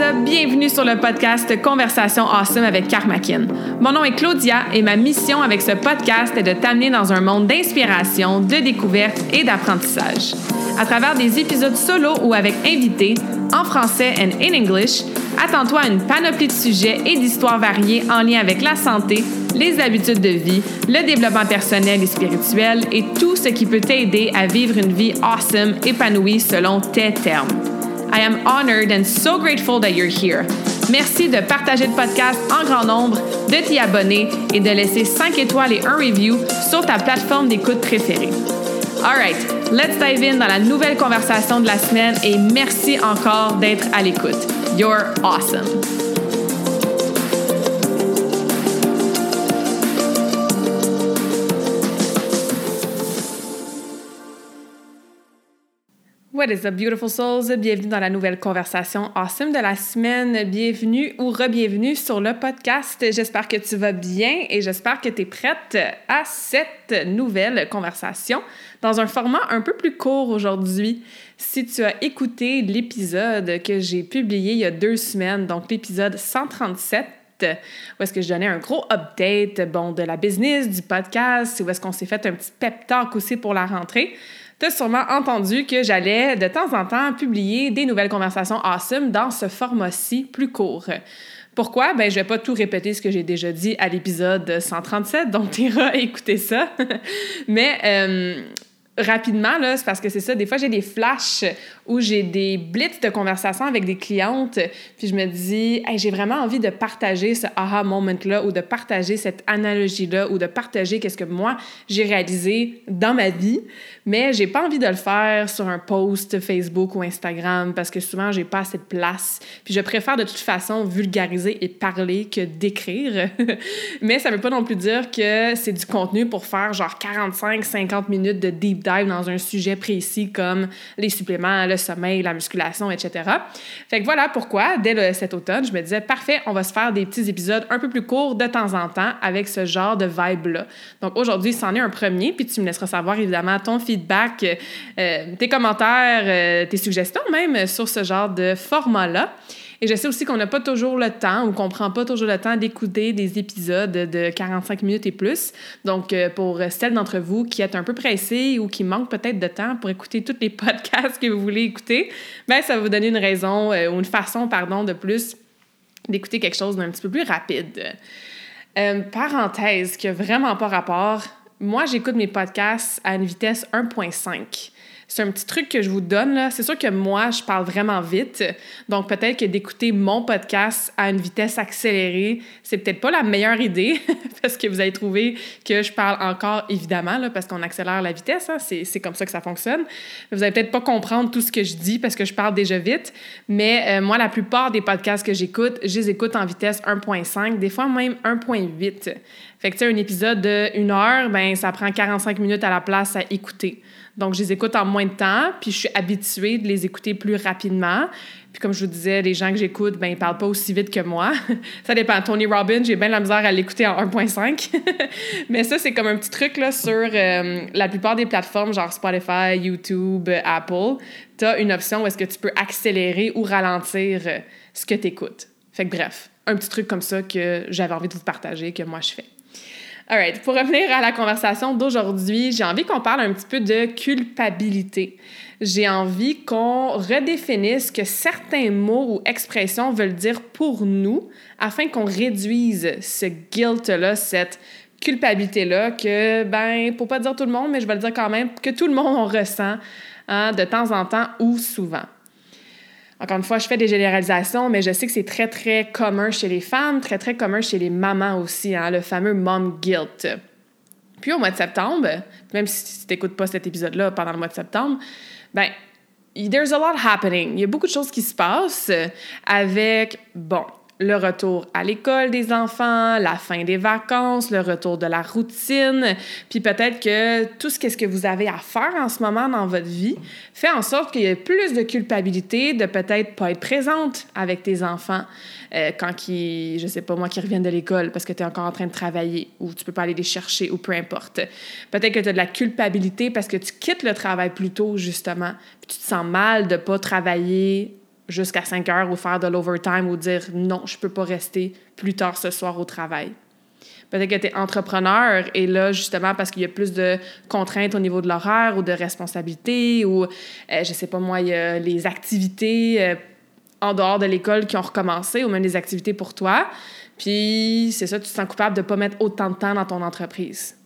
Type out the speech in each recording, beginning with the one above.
Bienvenue sur le podcast Conversation Awesome avec Karmakin. Mon nom est Claudia et ma mission avec ce podcast est de t'amener dans un monde d'inspiration, de découverte et d'apprentissage. À travers des épisodes solo ou avec invités, en français et en English, attends-toi à une panoplie de sujets et d'histoires variées en lien avec la santé, les habitudes de vie, le développement personnel et spirituel et tout ce qui peut t'aider à vivre une vie awesome, épanouie selon tes termes. I am honored and so grateful that you're here. Merci de partager le podcast en grand nombre, de t'y abonner et de laisser 5 étoiles et un review sur ta plateforme d'écoute préférée. Alright, let's dive in dans la nouvelle conversation de la semaine et merci encore d'être à l'écoute. You're awesome. What is up, beautiful souls? Bienvenue dans la nouvelle conversation awesome de la semaine. Bienvenue ou re-bienvenue sur le podcast. J'espère que tu vas bien et j'espère que tu es prête à cette nouvelle conversation dans un format un peu plus court aujourd'hui. Si tu as écouté l'épisode que j'ai publié il y a deux semaines, donc l'épisode 137, où est-ce que je donnais un gros update bon, de la business, du podcast, où est-ce qu'on s'est fait un petit pep talk aussi pour la rentrée tu as sûrement entendu que j'allais de temps en temps publier des nouvelles conversations awesome dans ce format-ci plus court. Pourquoi? Ben, je vais pas tout répéter ce que j'ai déjà dit à l'épisode 137, donc tu iras écouter ça. Mais euh, rapidement, c'est parce que c'est ça. Des fois, j'ai des flashs où j'ai des blitz de conversation avec des clientes, puis je me dis, j'ai vraiment envie de partager ce aha moment-là ou de partager cette analogie-là ou de partager qu'est-ce que moi, j'ai réalisé dans ma vie, mais j'ai pas envie de le faire sur un post Facebook ou Instagram parce que souvent, j'ai pas assez de place. Puis je préfère de toute façon vulgariser et parler que d'écrire. mais ça veut pas non plus dire que c'est du contenu pour faire genre 45-50 minutes de deep dive dans un sujet précis comme les suppléments, sommeil, la musculation, etc. Fait que voilà pourquoi, dès cet automne, je me disais, parfait, on va se faire des petits épisodes un peu plus courts de temps en temps avec ce genre de vibe-là. Donc aujourd'hui, c'en est un premier, puis tu me laisseras savoir évidemment ton feedback, euh, tes commentaires, euh, tes suggestions même sur ce genre de format-là. Et je sais aussi qu'on n'a pas toujours le temps ou qu'on prend pas toujours le temps d'écouter des épisodes de 45 minutes et plus. Donc, euh, pour celles d'entre vous qui êtes un peu pressées ou qui manquent peut-être de temps pour écouter tous les podcasts que vous voulez écouter, ben ça va vous donner une raison euh, ou une façon, pardon, de plus d'écouter quelque chose d'un petit peu plus rapide. Euh, parenthèse qui a vraiment pas rapport. Moi, j'écoute mes podcasts à une vitesse 1.5 c'est un petit truc que je vous donne. Là. C'est sûr que moi, je parle vraiment vite. Donc, peut-être que d'écouter mon podcast à une vitesse accélérée, c'est peut-être pas la meilleure idée parce que vous allez trouver que je parle encore, évidemment, là, parce qu'on accélère la vitesse. Hein. C'est comme ça que ça fonctionne. Vous allez peut-être pas comprendre tout ce que je dis parce que je parle déjà vite. Mais euh, moi, la plupart des podcasts que j'écoute, je les écoute en vitesse 1.5, des fois même 1.8. Fait que, tu sais, un épisode de une heure, ben ça prend 45 minutes à la place à écouter. Donc, je les écoute en moins de temps, puis je suis habituée de les écouter plus rapidement. Puis comme je vous disais, les gens que j'écoute, ben ils parlent pas aussi vite que moi. ça dépend. Tony Robbins, j'ai bien la misère à l'écouter en 1.5. Mais ça, c'est comme un petit truc là, sur euh, la plupart des plateformes, genre Spotify, YouTube, Apple. Tu as une option où est-ce que tu peux accélérer ou ralentir euh, ce que tu écoutes. Fait que bref, un petit truc comme ça que j'avais envie de vous partager, que moi je fais. Alright, pour revenir à la conversation d'aujourd'hui, j'ai envie qu'on parle un petit peu de culpabilité. J'ai envie qu'on redéfinisse que certains mots ou expressions veulent dire pour nous afin qu'on réduise ce guilt-là, cette culpabilité-là que, ben, pour pas dire tout le monde, mais je vais le dire quand même, que tout le monde ressent hein, de temps en temps ou souvent. Encore une fois, je fais des généralisations, mais je sais que c'est très, très commun chez les femmes, très, très commun chez les mamans aussi, hein, le fameux mom guilt. Puis au mois de septembre, même si tu n'écoutes pas cet épisode-là pendant le mois de septembre, ben, there's a lot happening. Il y a beaucoup de choses qui se passent avec, bon, le retour à l'école des enfants, la fin des vacances, le retour de la routine, puis peut-être que tout ce que vous avez à faire en ce moment dans votre vie fait en sorte qu'il y ait plus de culpabilité de peut-être pas être présente avec tes enfants euh, quand ils, je sais pas moi, qui reviennent de l'école parce que tu es encore en train de travailler ou tu peux pas aller les chercher ou peu importe. Peut-être que tu as de la culpabilité parce que tu quittes le travail plus tôt justement, puis tu te sens mal de pas travailler jusqu'à 5 heures ou faire de l'overtime ou dire non, je peux pas rester plus tard ce soir au travail. Peut-être que tu es entrepreneur et là, justement, parce qu'il y a plus de contraintes au niveau de l'horaire ou de responsabilités ou, euh, je sais pas moi, il y a les activités euh, en dehors de l'école qui ont recommencé ou même des activités pour toi. Puis c'est ça, tu te sens coupable de ne pas mettre autant de temps dans ton entreprise.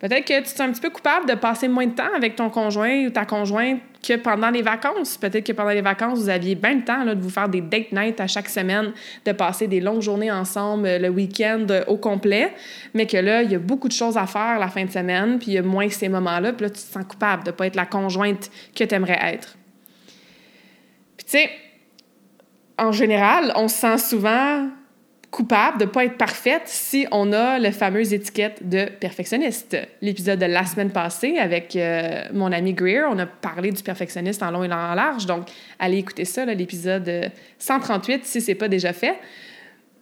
Peut-être que tu te sens un petit peu coupable de passer moins de temps avec ton conjoint ou ta conjointe que pendant les vacances. Peut-être que pendant les vacances, vous aviez bien le temps de vous faire des date nights à chaque semaine, de passer des longues journées ensemble euh, le week-end euh, au complet, mais que là, il y a beaucoup de choses à faire la fin de semaine, puis il y a moins ces moments-là, puis là, tu te sens coupable de ne pas être la conjointe que tu aimerais être. Puis tu sais, en général, on se sent souvent coupable de ne pas être parfaite si on a la fameuse étiquette de perfectionniste. L'épisode de la semaine passée avec euh, mon ami Greer, on a parlé du perfectionniste en long et en large. Donc, allez écouter ça, l'épisode 138, si ce n'est pas déjà fait.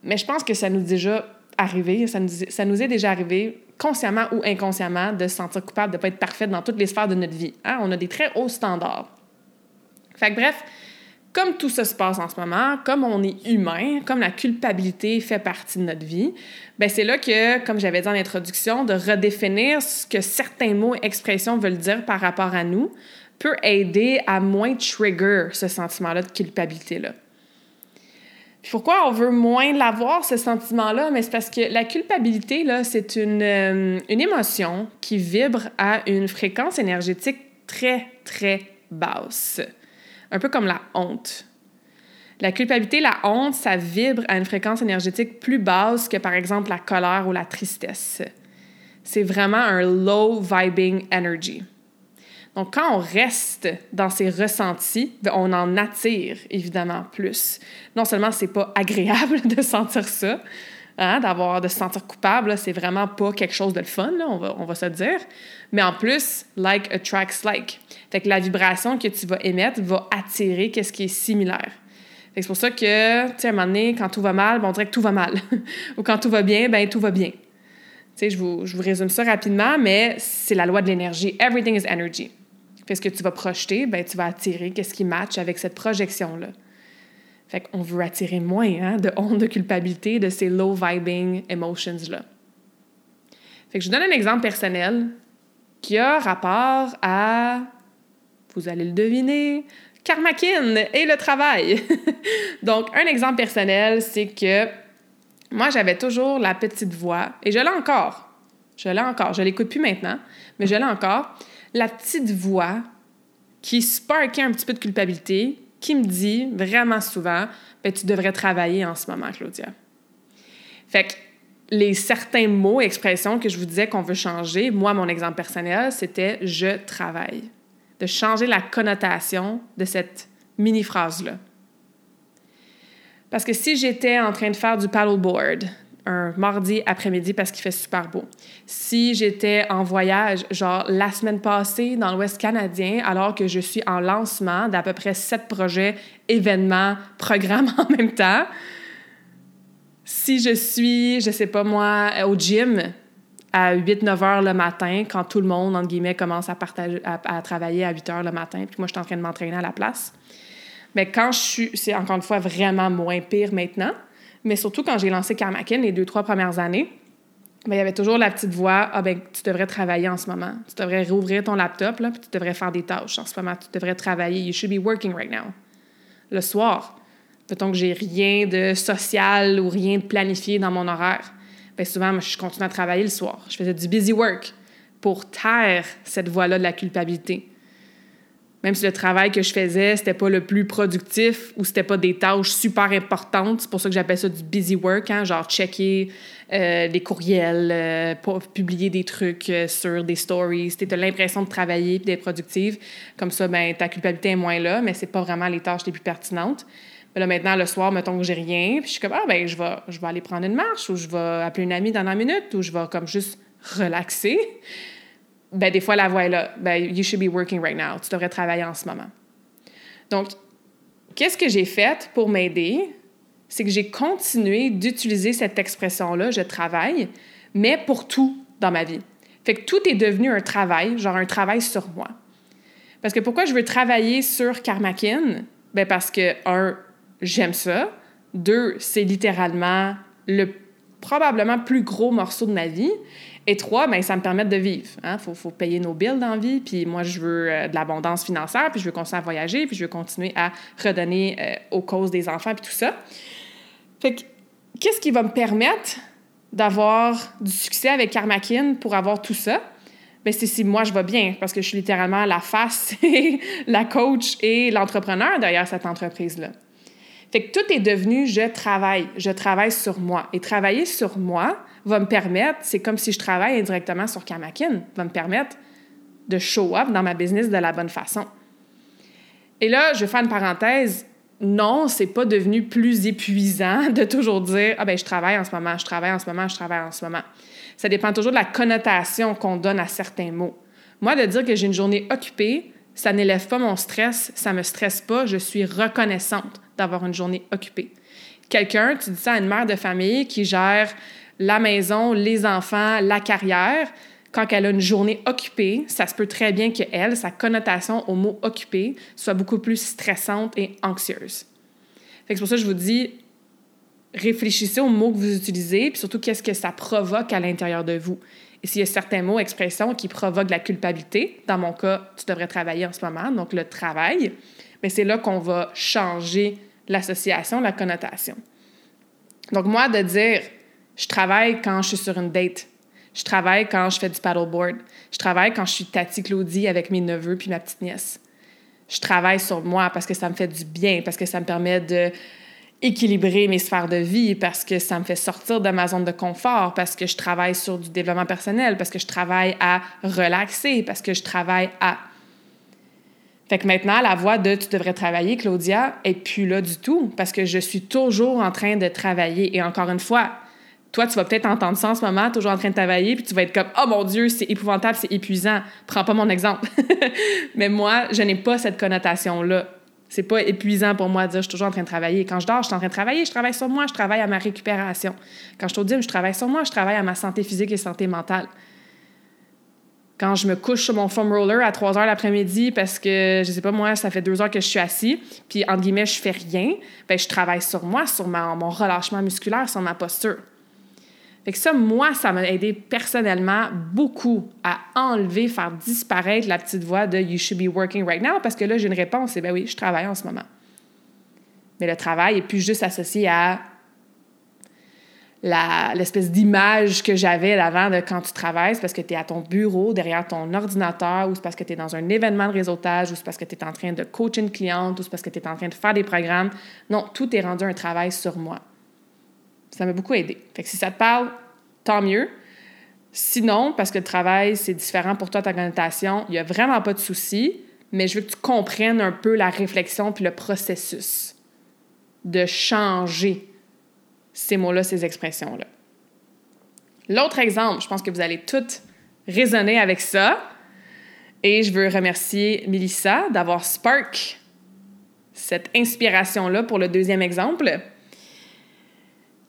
Mais je pense que ça nous est déjà arrivé, ça nous, est déjà arrivé, consciemment ou inconsciemment, de se sentir coupable de ne pas être parfaite dans toutes les sphères de notre vie. Hein? On a des très hauts standards. Fait bref, comme tout ça se passe en ce moment, comme on est humain, comme la culpabilité fait partie de notre vie, ben c'est là que, comme j'avais dit en introduction, de redéfinir ce que certains mots et expressions veulent dire par rapport à nous peut aider à moins trigger ce sentiment-là de culpabilité-là. Pourquoi on veut moins l'avoir, ce sentiment-là? Mais c'est parce que la culpabilité, là, c'est une, euh, une émotion qui vibre à une fréquence énergétique très, très basse un peu comme la honte. La culpabilité, la honte, ça vibre à une fréquence énergétique plus basse que par exemple la colère ou la tristesse. C'est vraiment un low vibing energy. Donc, quand on reste dans ces ressentis, ben, on en attire évidemment plus. Non seulement c'est pas agréable de sentir ça, hein, d'avoir de se sentir coupable, c'est vraiment pas quelque chose de fun, on, va, on va se dire. Mais en plus, like attracts like. Fait que la vibration que tu vas émettre va attirer qu'est-ce qui est similaire. c'est pour ça que, tu sais, à un moment donné, quand tout va mal, ben, on dirait que tout va mal. Ou quand tout va bien, ben tout va bien. Tu sais, je vous, je vous résume ça rapidement, mais c'est la loi de l'énergie. Everything is energy. Fait ce que tu vas projeter, ben tu vas attirer qu'est-ce qui match avec cette projection-là. Fait qu'on veut attirer moins hein, de honte, de culpabilité, de ces low vibing emotions-là. Fait que je vous donne un exemple personnel qui a rapport à, vous allez le deviner, Karmakin et le travail. Donc, un exemple personnel, c'est que moi, j'avais toujours la petite voix, et je l'ai encore. Je l'ai encore. Je l'écoute plus maintenant, mais je l'ai encore. La petite voix qui sparkait un petit peu de culpabilité, qui me dit vraiment souvent ben, Tu devrais travailler en ce moment, Claudia. Fait que les certains mots, expressions que je vous disais qu'on veut changer, moi, mon exemple personnel, c'était je travaille. De changer la connotation de cette mini-phrase-là. Parce que si j'étais en train de faire du paddleboard, un mardi après-midi parce qu'il fait super beau. Si j'étais en voyage, genre la semaine passée dans l'Ouest canadien, alors que je suis en lancement d'à peu près sept projets, événements, programmes en même temps, si je suis, je sais pas moi, au gym à 8-9 heures le matin, quand tout le monde, entre guillemets, commence à, partager, à, travailler à 8 heures le matin, puis moi, je suis en train de m'entraîner à la place. Mais quand je suis, c'est encore une fois vraiment moins pire maintenant, mais surtout quand j'ai lancé Karmakin les deux, trois premières années, ben, il y avait toujours la petite voix Ah, ben, tu devrais travailler en ce moment. Tu devrais rouvrir ton laptop, là, puis tu devrais faire des tâches en ce moment. Tu devrais travailler. You should be working right now. Le soir, mettons que j'ai rien de social ou rien de planifié dans mon horaire, bien souvent, moi, je continue à travailler le soir. Je faisais du busy work pour taire cette voix-là de la culpabilité. Même si le travail que je faisais, c'était pas le plus productif ou c'était pas des tâches super importantes, c'est pour ça que j'appelle ça du busy work, hein, genre checker euh, des courriels, euh, publier des trucs euh, sur des stories. Tu as l'impression de travailler et d'être productive. Comme ça, ben, ta culpabilité est moins là, mais c'est pas vraiment les tâches les plus pertinentes. Là, maintenant, le soir, mettons que j'ai rien, puis je suis comme, ah, ben, je vais, je vais aller prendre une marche ou je vais appeler une amie dans la minute ou je vais comme juste relaxer. Ben, des fois, la voix est là. Ben, you should be working right now. Tu devrais travailler en ce moment. Donc, qu'est-ce que j'ai fait pour m'aider? C'est que j'ai continué d'utiliser cette expression-là, je travaille, mais pour tout dans ma vie. Fait que tout est devenu un travail, genre un travail sur moi. Parce que pourquoi je veux travailler sur Karmakin? Ben parce que, un, j'aime ça. Deux, c'est littéralement le probablement plus gros morceau de ma vie. Et trois, ben, ça me permet de vivre. Il hein. faut, faut, payer nos billes dans la vie. Puis moi, je veux euh, de l'abondance financière, puis je veux continuer à voyager, puis je veux continuer à redonner euh, aux causes des enfants, puis tout ça. Fait que, qu'est-ce qui va me permettre d'avoir du succès avec Karmakin pour avoir tout ça? Ben, c'est si moi je vais bien, parce que je suis littéralement la face, la coach et l'entrepreneur derrière cette entreprise-là. Fait que tout est devenu je travaille, je travaille sur moi. Et travailler sur moi va me permettre, c'est comme si je travaille indirectement sur Kamakin, va me permettre de show up dans ma business de la bonne façon. Et là, je faire une parenthèse. Non, c'est pas devenu plus épuisant de toujours dire ah ben je travaille en ce moment, je travaille en ce moment, je travaille en ce moment. Ça dépend toujours de la connotation qu'on donne à certains mots. Moi, de dire que j'ai une journée occupée, ça n'élève pas mon stress, ça me stresse pas, je suis reconnaissante d'avoir une journée occupée. Quelqu'un, tu dis ça à une mère de famille qui gère la maison, les enfants, la carrière, quand elle a une journée occupée, ça se peut très bien que elle, sa connotation au mot occupé soit beaucoup plus stressante et anxieuse. c'est pour ça que je vous dis, réfléchissez aux mots que vous utilisez, puis surtout qu'est-ce que ça provoque à l'intérieur de vous? Et s'il y a certains mots, expressions qui provoquent la culpabilité, dans mon cas, tu devrais travailler en ce moment, donc le travail, mais c'est là qu'on va changer l'association, la connotation. Donc moi, de dire, je travaille quand je suis sur une date, je travaille quand je fais du paddleboard, je travaille quand je suis Tati Claudie avec mes neveux puis ma petite nièce. Je travaille sur moi parce que ça me fait du bien, parce que ça me permet de équilibrer mes sphères de vie parce que ça me fait sortir de ma zone de confort, parce que je travaille sur du développement personnel, parce que je travaille à relaxer, parce que je travaille à fait que maintenant, la voix de tu devrais travailler, Claudia, est plus là du tout parce que je suis toujours en train de travailler. Et encore une fois, toi, tu vas peut-être entendre ça en ce moment, toujours en train de travailler, puis tu vas être comme Oh mon Dieu, c'est épouvantable, c'est épuisant. Prends pas mon exemple. Mais moi, je n'ai pas cette connotation-là. C'est pas épuisant pour moi de dire je suis toujours en train de travailler. Quand je dors, je suis en train de travailler, je travaille sur moi, je travaille à ma récupération. Quand je suis au je travaille sur moi, je travaille à ma santé physique et santé mentale quand je me couche sur mon foam roller à 3 heures l'après-midi parce que, je sais pas moi, ça fait deux heures que je suis assis, puis entre guillemets, je fais rien, ben je travaille sur moi, sur mon relâchement musculaire, sur ma posture. Fait que ça, moi, ça m'a aidé personnellement beaucoup à enlever, faire disparaître la petite voix de You should be working right now parce que là, j'ai une réponse, c'est ben oui, je travaille en ce moment. Mais le travail est plus juste associé à l'espèce d'image que j'avais avant de quand tu travailles, c'est parce que tu es à ton bureau, derrière ton ordinateur, ou c'est parce que tu es dans un événement de réseautage, ou c'est parce que tu es en train de coacher une cliente, ou c'est parce que tu es en train de faire des programmes. Non, tout est rendu un travail sur moi. Ça m'a beaucoup aidé. Fait que si ça te parle, tant mieux. Sinon, parce que le travail, c'est différent pour toi, ta connotation, il n'y a vraiment pas de souci, mais je veux que tu comprennes un peu la réflexion puis le processus de changer ces mots-là, ces expressions-là. L'autre exemple, je pense que vous allez toutes raisonner avec ça. Et je veux remercier Melissa d'avoir spark cette inspiration-là pour le deuxième exemple.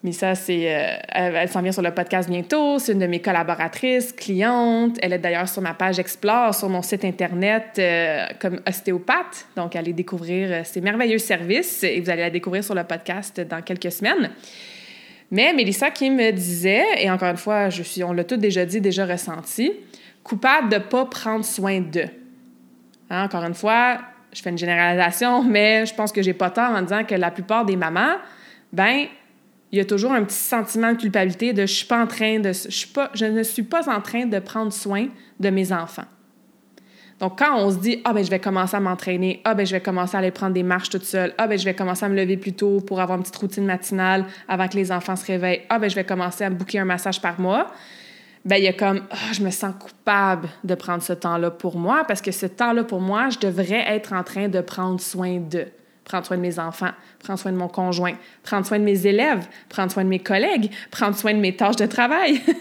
Melissa, c'est, euh, elle, s'en vient sur le podcast bientôt. C'est une de mes collaboratrices, cliente. Elle est d'ailleurs sur ma page Explore, sur mon site Internet, euh, comme ostéopathe. Donc, allez découvrir euh, ses merveilleux services et vous allez la découvrir sur le podcast dans quelques semaines. Mais Mélissa qui me disait, et encore une fois, je suis, on l'a tout déjà dit, déjà ressenti, coupable de ne pas prendre soin d'eux. Hein, encore une fois, je fais une généralisation, mais je pense que j'ai pas tort en disant que la plupart des mamans, ben, il y a toujours un petit sentiment de culpabilité de je suis pas en train de, je, suis pas, je ne suis pas en train de prendre soin de mes enfants. Donc, quand on se dit, ah, ben, je vais commencer à m'entraîner, ah, ben, je vais commencer à aller prendre des marches toute seule, ah, ben, je vais commencer à me lever plus tôt pour avoir une petite routine matinale avant que les enfants se réveillent, ah, ben, je vais commencer à me booker un massage par mois, ben, il y a comme, ah, je me sens coupable de prendre ce temps-là pour moi parce que ce temps-là pour moi, je devrais être en train de prendre soin de prendre soin de mes enfants, prendre soin de mon conjoint, prendre soin de mes élèves, prendre soin de mes collègues, prendre soin de mes tâches de travail. tu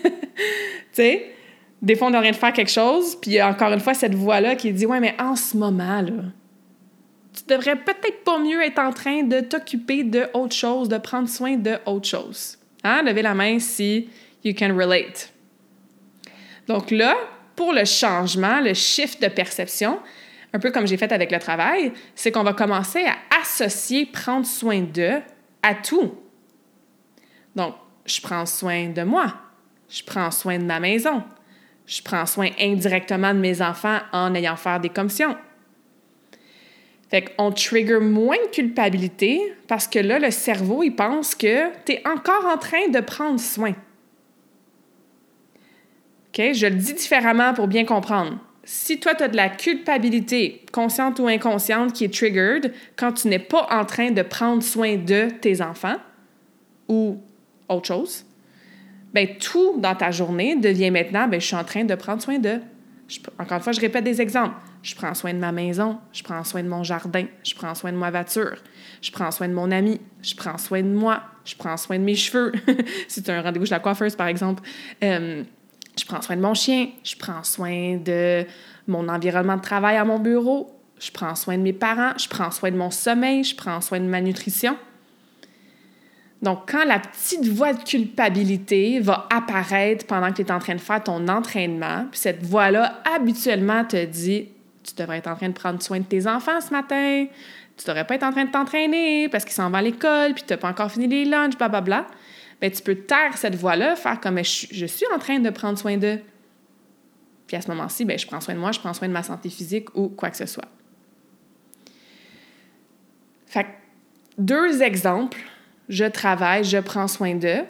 sais? Des fois, on a rien de faire quelque chose, puis encore une fois cette voix-là qui dit Ouais, mais en ce moment, là, tu devrais peut-être pas mieux être en train de t'occuper de autre chose, de prendre soin de autre chose. Hein? Levez la main si you can relate. Donc là, pour le changement, le shift de perception, un peu comme j'ai fait avec le travail, c'est qu'on va commencer à associer prendre soin d'eux à tout. Donc, je prends soin de moi, je prends soin de ma maison, je prends soin indirectement de mes enfants en ayant fait des commissions. Fait qu'on trigger moins de culpabilité parce que là, le cerveau, il pense que tu es encore en train de prendre soin. OK? Je le dis différemment pour bien comprendre. Si toi, tu as de la culpabilité, consciente ou inconsciente, qui est triggered quand tu n'es pas en train de prendre soin de tes enfants ou autre chose, ben tout dans ta journée devient maintenant, ben je suis en train de prendre soin de. encore une fois, je répète des exemples. Je prends soin de ma maison, je prends soin de mon jardin, je prends soin de ma voiture, je prends soin de mon ami, je prends soin de moi, je prends soin de mes cheveux. si tu as un rendez-vous chez la coiffeuse, par exemple. Euh, je prends soin de mon chien, je prends soin de mon environnement de travail à mon bureau, je prends soin de mes parents, je prends soin de mon sommeil, je prends soin de ma nutrition. Donc, quand la petite voix de culpabilité va apparaître pendant que tu es en train de faire ton entraînement, puis cette voix-là habituellement te dit Tu devrais être en train de prendre soin de tes enfants ce matin, tu devrais pas être en train de t'entraîner parce qu'ils s'en vont à l'école, puis tu n'as pas encore fini les lunchs, blablabla. Bien, tu peux taire cette voix-là, faire comme je, suis en train de prendre soin d'eux. Puis à ce moment-ci, ben, je prends soin de moi, je prends soin de ma santé physique ou quoi que ce soit. Fait deux exemples je travaille, je prends soin d'eux,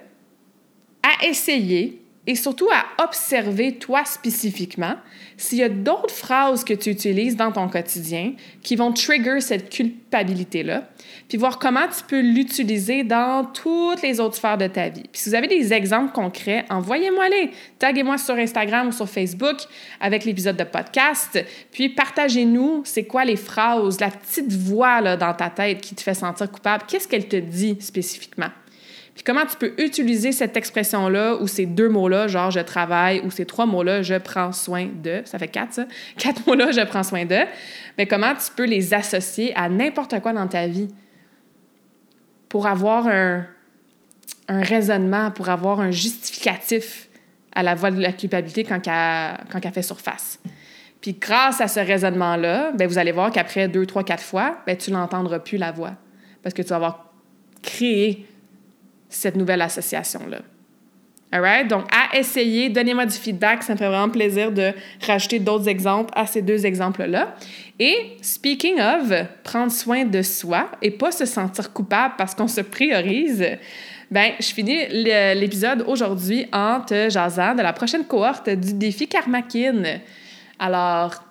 à essayer et surtout à observer toi spécifiquement s'il y a d'autres phrases que tu utilises dans ton quotidien qui vont trigger cette culpabilité-là, puis voir comment tu peux l'utiliser dans toutes les autres sphères de ta vie. Puis si vous avez des exemples concrets, envoyez-moi-les. Taguez-moi sur Instagram ou sur Facebook avec l'épisode de podcast, puis partagez-nous c'est quoi les phrases, la petite voix là, dans ta tête qui te fait sentir coupable. Qu'est-ce qu'elle te dit spécifiquement? Puis comment tu peux utiliser cette expression-là ou ces deux mots-là, genre je travaille, ou ces trois mots-là, je prends soin de, ça fait quatre, ça, quatre mots-là, je prends soin de, mais comment tu peux les associer à n'importe quoi dans ta vie pour avoir un, raisonnement, pour avoir un justificatif à la voix de la culpabilité quand elle, quand fait surface? Puis grâce à ce raisonnement-là, ben vous allez voir qu'après deux, trois, quatre fois, ben tu n'entendras plus la voix parce que tu vas avoir créé cette nouvelle association-là. All right? Donc, à essayer, donnez-moi du feedback. Ça me fait vraiment plaisir de rajouter d'autres exemples à ces deux exemples-là. Et speaking of, prendre soin de soi et pas se sentir coupable parce qu'on se priorise. Ben, je finis l'épisode aujourd'hui en te jasant de la prochaine cohorte du défi Karmakin. Alors,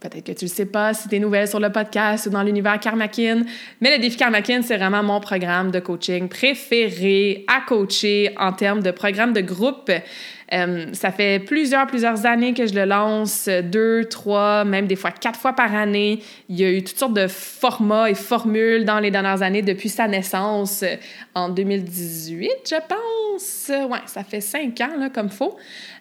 Peut-être que tu ne sais pas si tu es nouvelle sur le podcast ou dans l'univers Karmakin, mais le défi Karmakin, c'est vraiment mon programme de coaching préféré à coacher en termes de programme de groupe. Euh, ça fait plusieurs, plusieurs années que je le lance, deux, trois, même des fois quatre fois par année. Il y a eu toutes sortes de formats et formules dans les dernières années depuis sa naissance en 2018, je pense. Ouais, ça fait cinq ans, là, comme faux.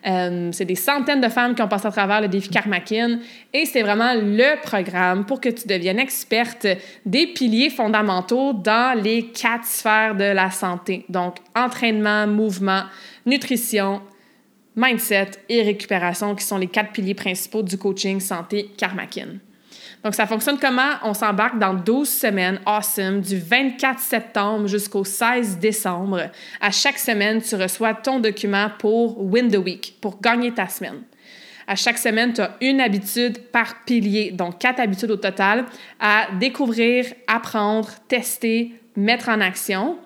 Euh, c'est des centaines de femmes qui ont passé à travers le défi Karmakin et c'est vraiment le programme pour que tu deviennes experte des piliers fondamentaux dans les quatre sphères de la santé. Donc, entraînement, mouvement, nutrition, mindset et récupération, qui sont les quatre piliers principaux du coaching santé Karmakin. Donc, ça fonctionne comment? On s'embarque dans 12 semaines awesome, du 24 septembre jusqu'au 16 décembre. À chaque semaine, tu reçois ton document pour Win the Week, pour gagner ta semaine. À chaque semaine, tu as une habitude par pilier, donc quatre habitudes au total à découvrir, apprendre, tester, mettre en action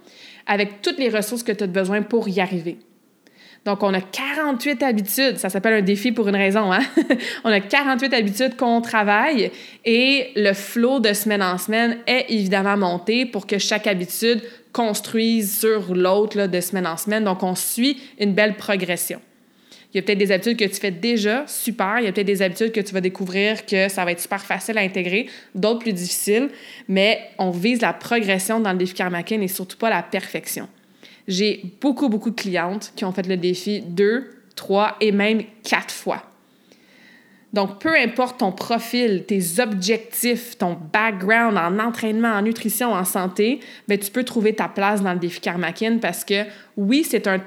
avec toutes les ressources que tu as besoin pour y arriver. Donc, on a 48 habitudes. Ça s'appelle un défi pour une raison. Hein? on a 48 habitudes qu'on travaille et le flot de semaine en semaine est évidemment monté pour que chaque habitude construise sur l'autre de semaine en semaine. Donc, on suit une belle progression. Il y a peut-être des habitudes que tu fais déjà, super. Il y a peut-être des habitudes que tu vas découvrir que ça va être super facile à intégrer, d'autres plus difficiles, mais on vise la progression dans le défi Karmakin et surtout pas la perfection. J'ai beaucoup, beaucoup de clientes qui ont fait le défi deux, trois et même quatre fois. Donc, peu importe ton profil, tes objectifs, ton background en entraînement, en nutrition, en santé, bien, tu peux trouver ta place dans le défi Karmakin parce que oui, c'est un,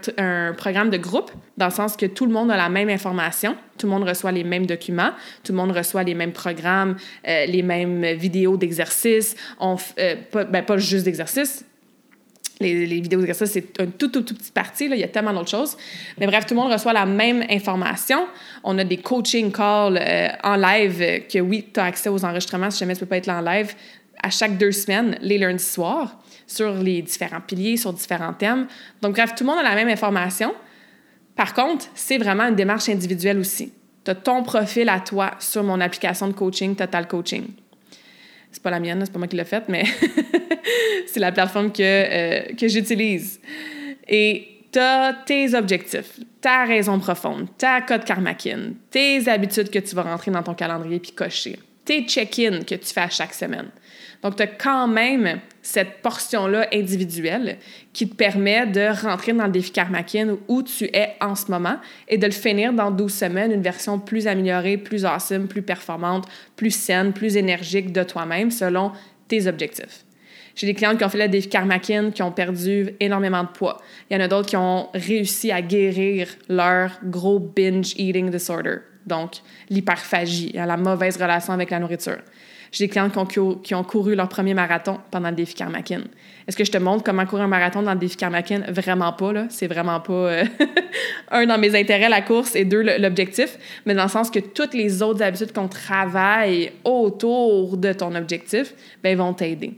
programme de groupe, dans le sens que tout le monde a la même information, tout le monde reçoit les mêmes documents, tout le monde reçoit les mêmes programmes, euh, les mêmes vidéos d'exercices, euh, pas, ben, pas juste d'exercices, les, vidéos d'exercice, c'est une toute, toute, petite partie. Il y a tellement d'autres choses. Mais bref, tout le monde reçoit la même information. On a des coaching calls euh, en live que oui, tu as accès aux enregistrements si jamais tu ne peux pas être là en live à chaque deux semaines, les lundis soirs, sur les différents piliers, sur différents thèmes. Donc bref, tout le monde a la même information. Par contre, c'est vraiment une démarche individuelle aussi. Tu as ton profil à toi sur mon application de coaching, Total Coaching. C'est pas la mienne, c'est pas moi qui l'ai faite, mais c'est la plateforme que, euh, que j'utilise. Et tu as tes objectifs, ta raison profonde, ta code karmakin, tes habitudes que tu vas rentrer dans ton calendrier puis cocher, tes check-ins que tu fais à chaque semaine. Donc, tu as quand même cette portion-là individuelle qui te permet de rentrer dans le défi Karmakin où tu es en ce moment et de le finir dans 12 semaines, une version plus améliorée, plus awesome, plus performante, plus saine, plus énergique de toi-même selon tes objectifs. J'ai des clientes qui ont fait le défi Karmakin, qui ont perdu énormément de poids. Il y en a d'autres qui ont réussi à guérir leur gros binge eating disorder, donc l'hyperphagie, la mauvaise relation avec la nourriture. J'ai des clientes qui ont, couru leur premier marathon pendant le défi Karmakin. Est-ce que je te montre comment courir un marathon dans le défi Karmakin? Vraiment pas, là. C'est vraiment pas, euh, un, dans mes intérêts, la course, et deux, l'objectif. Mais dans le sens que toutes les autres habitudes qu'on travaille autour de ton objectif, ben, vont t'aider.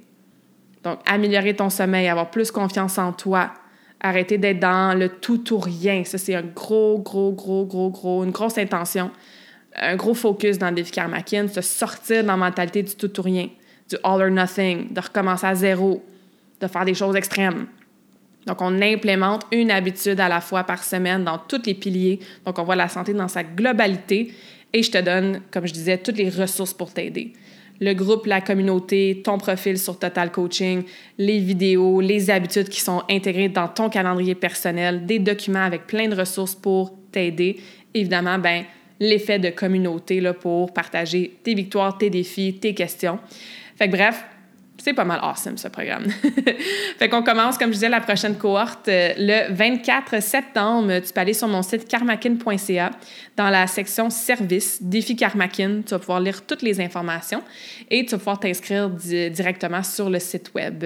Donc, améliorer ton sommeil, avoir plus confiance en toi, arrêter d'être dans le tout ou rien. Ça, c'est un gros, gros, gros, gros, gros, une grosse intention un gros focus dans le défi Karmakin, se sortir dans la mentalité du tout ou rien, du all or nothing, de recommencer à zéro, de faire des choses extrêmes. Donc, on implémente une habitude à la fois par semaine dans tous les piliers. Donc, on voit la santé dans sa globalité et je te donne, comme je disais, toutes les ressources pour t'aider. Le groupe, la communauté, ton profil sur Total Coaching, les vidéos, les habitudes qui sont intégrées dans ton calendrier personnel, des documents avec plein de ressources pour t'aider. Évidemment, ben l'effet de communauté là, pour partager tes victoires, tes défis, tes questions. Fait que bref, c'est pas mal awesome ce programme. fait qu'on commence, comme je disais, la prochaine cohorte euh, le 24 septembre. Tu peux aller sur mon site karmakin.ca dans la section services, défi Karmakin. Tu vas pouvoir lire toutes les informations et tu vas pouvoir t'inscrire directement sur le site web.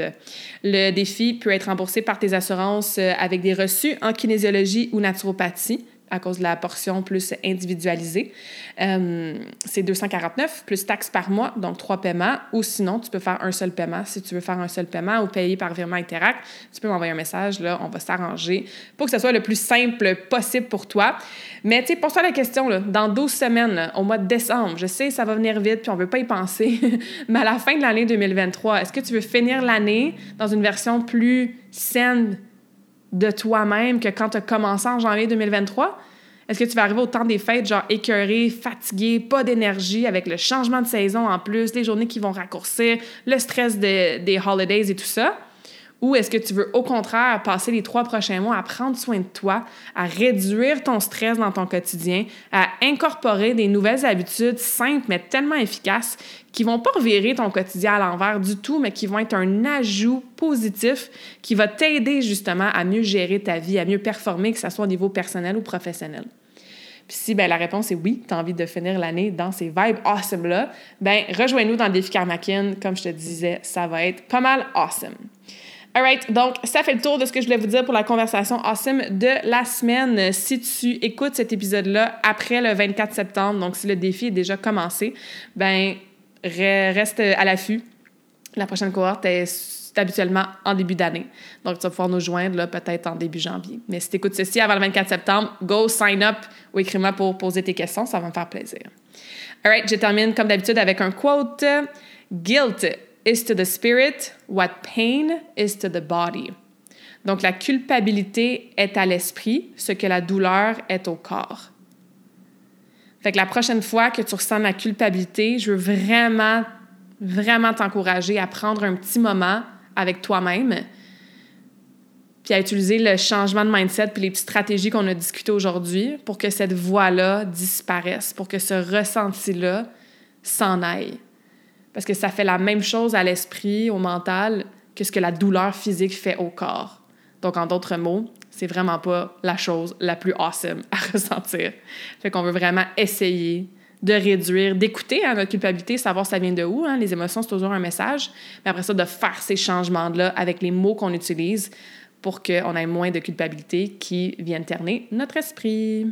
Le défi peut être remboursé par tes assurances euh, avec des reçus en kinésiologie ou naturopathie à cause de la portion plus individualisée. Euh, c'est 249 plus taxes par mois, donc trois paiements. Ou sinon, tu peux faire un seul paiement. Si tu veux faire un seul paiement ou payer par virement Interact, tu peux m'envoyer un message. Là, on va s'arranger pour que ce soit le plus simple possible pour toi. Mais tu sais, pour toi la question, là, dans 12 semaines, au mois de décembre, je sais, ça va venir vite, puis on ne veut pas y penser, mais à la fin de l'année 2023, est-ce que tu veux finir l'année dans une version plus saine, de toi-même que quand tu as commencé en janvier 2023? Est-ce que tu vas arriver au temps des fêtes, genre écœuré, fatigué, pas d'énergie, avec le changement de saison en plus, les journées qui vont raccourcir, le stress des holidays et tout ça? Ou est-ce que tu veux au contraire passer les trois prochains mois à prendre soin de toi, à réduire ton stress dans ton quotidien, à incorporer des nouvelles habitudes simples mais tellement efficaces qui vont pas revirer ton quotidien à l'envers du tout, mais qui vont être un ajout positif qui va t'aider justement à mieux gérer ta vie, à mieux performer, que ce soit au niveau personnel ou professionnel. Puis si ben, la réponse est oui, tu as envie de finir l'année dans ces vibes awesome-là, ben rejoins-nous dans défi Karmakin. Comme je te disais, ça va être pas mal awesome. Alright, donc ça fait le tour de ce que je voulais vous dire pour la conversation awesome de la semaine. Si tu écoutes cet épisode-là après le 24 septembre, donc si le défi est déjà commencé, ben reste à l'affût. La prochaine cohorte est habituellement en début d'année. Donc, tu vas pouvoir nous joindre là, peut-être en début janvier. Mais si tu écoutes ceci avant le 24 septembre, go sign up ou écris-moi pour poser tes questions, ça va me faire plaisir. Alright, je termine comme d'habitude avec un quote. Guilt is to the spirit what pain is to the body. Donc, la culpabilité est à l'esprit, ce que la douleur est au corps. Fait que la prochaine fois que tu ressens la culpabilité, je veux vraiment, vraiment t'encourager à prendre un petit moment avec toi-même puis à utiliser le changement de mindset puis les petites stratégies qu'on a discutées aujourd'hui pour que cette voix-là disparaisse, pour que ce ressenti-là s'en aille. Parce que ça fait la même chose à l'esprit, au mental, que ce que la douleur physique fait au corps. Donc, en d'autres mots, c'est vraiment pas la chose la plus awesome à ressentir. Fait qu'on veut vraiment essayer de réduire, d'écouter hein, notre culpabilité, savoir ça vient de où. Hein. Les émotions, c'est toujours un message. Mais après ça, de faire ces changements-là avec les mots qu'on utilise pour qu'on ait moins de culpabilité qui viennent terner notre esprit.